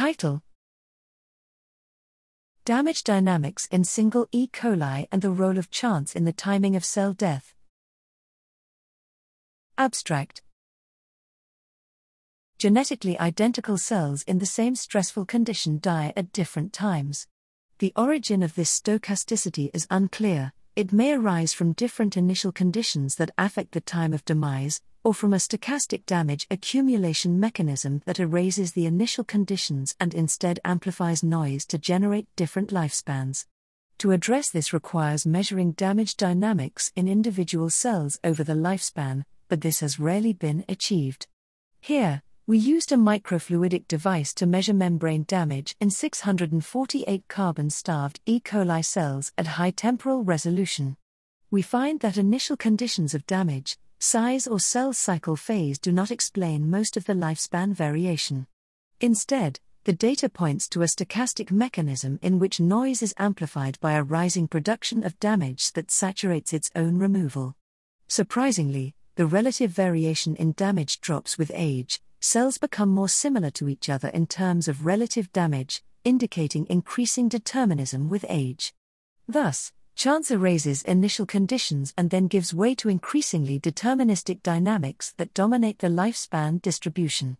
Title Damage Dynamics in Single E. coli and the Role of Chance in the Timing of Cell Death. Abstract Genetically identical cells in the same stressful condition die at different times. The origin of this stochasticity is unclear, it may arise from different initial conditions that affect the time of demise, or from a stochastic damage accumulation mechanism that erases the initial conditions and instead amplifies noise to generate different lifespans. To address this requires measuring damage dynamics in individual cells over the lifespan, but this has rarely been achieved. Here, we used a microfluidic device to measure membrane damage in 648 carbon starved E. coli cells at high temporal resolution. We find that initial conditions of damage, size, or cell cycle phase do not explain most of the lifespan variation. Instead, the data points to a stochastic mechanism in which noise is amplified by a rising production of damage that saturates its own removal. Surprisingly, the relative variation in damage drops with age, cells become more similar to each other in terms of relative damage, indicating increasing determinism with age. Thus, chance erases initial conditions and then gives way to increasingly deterministic dynamics that dominate the lifespan distribution.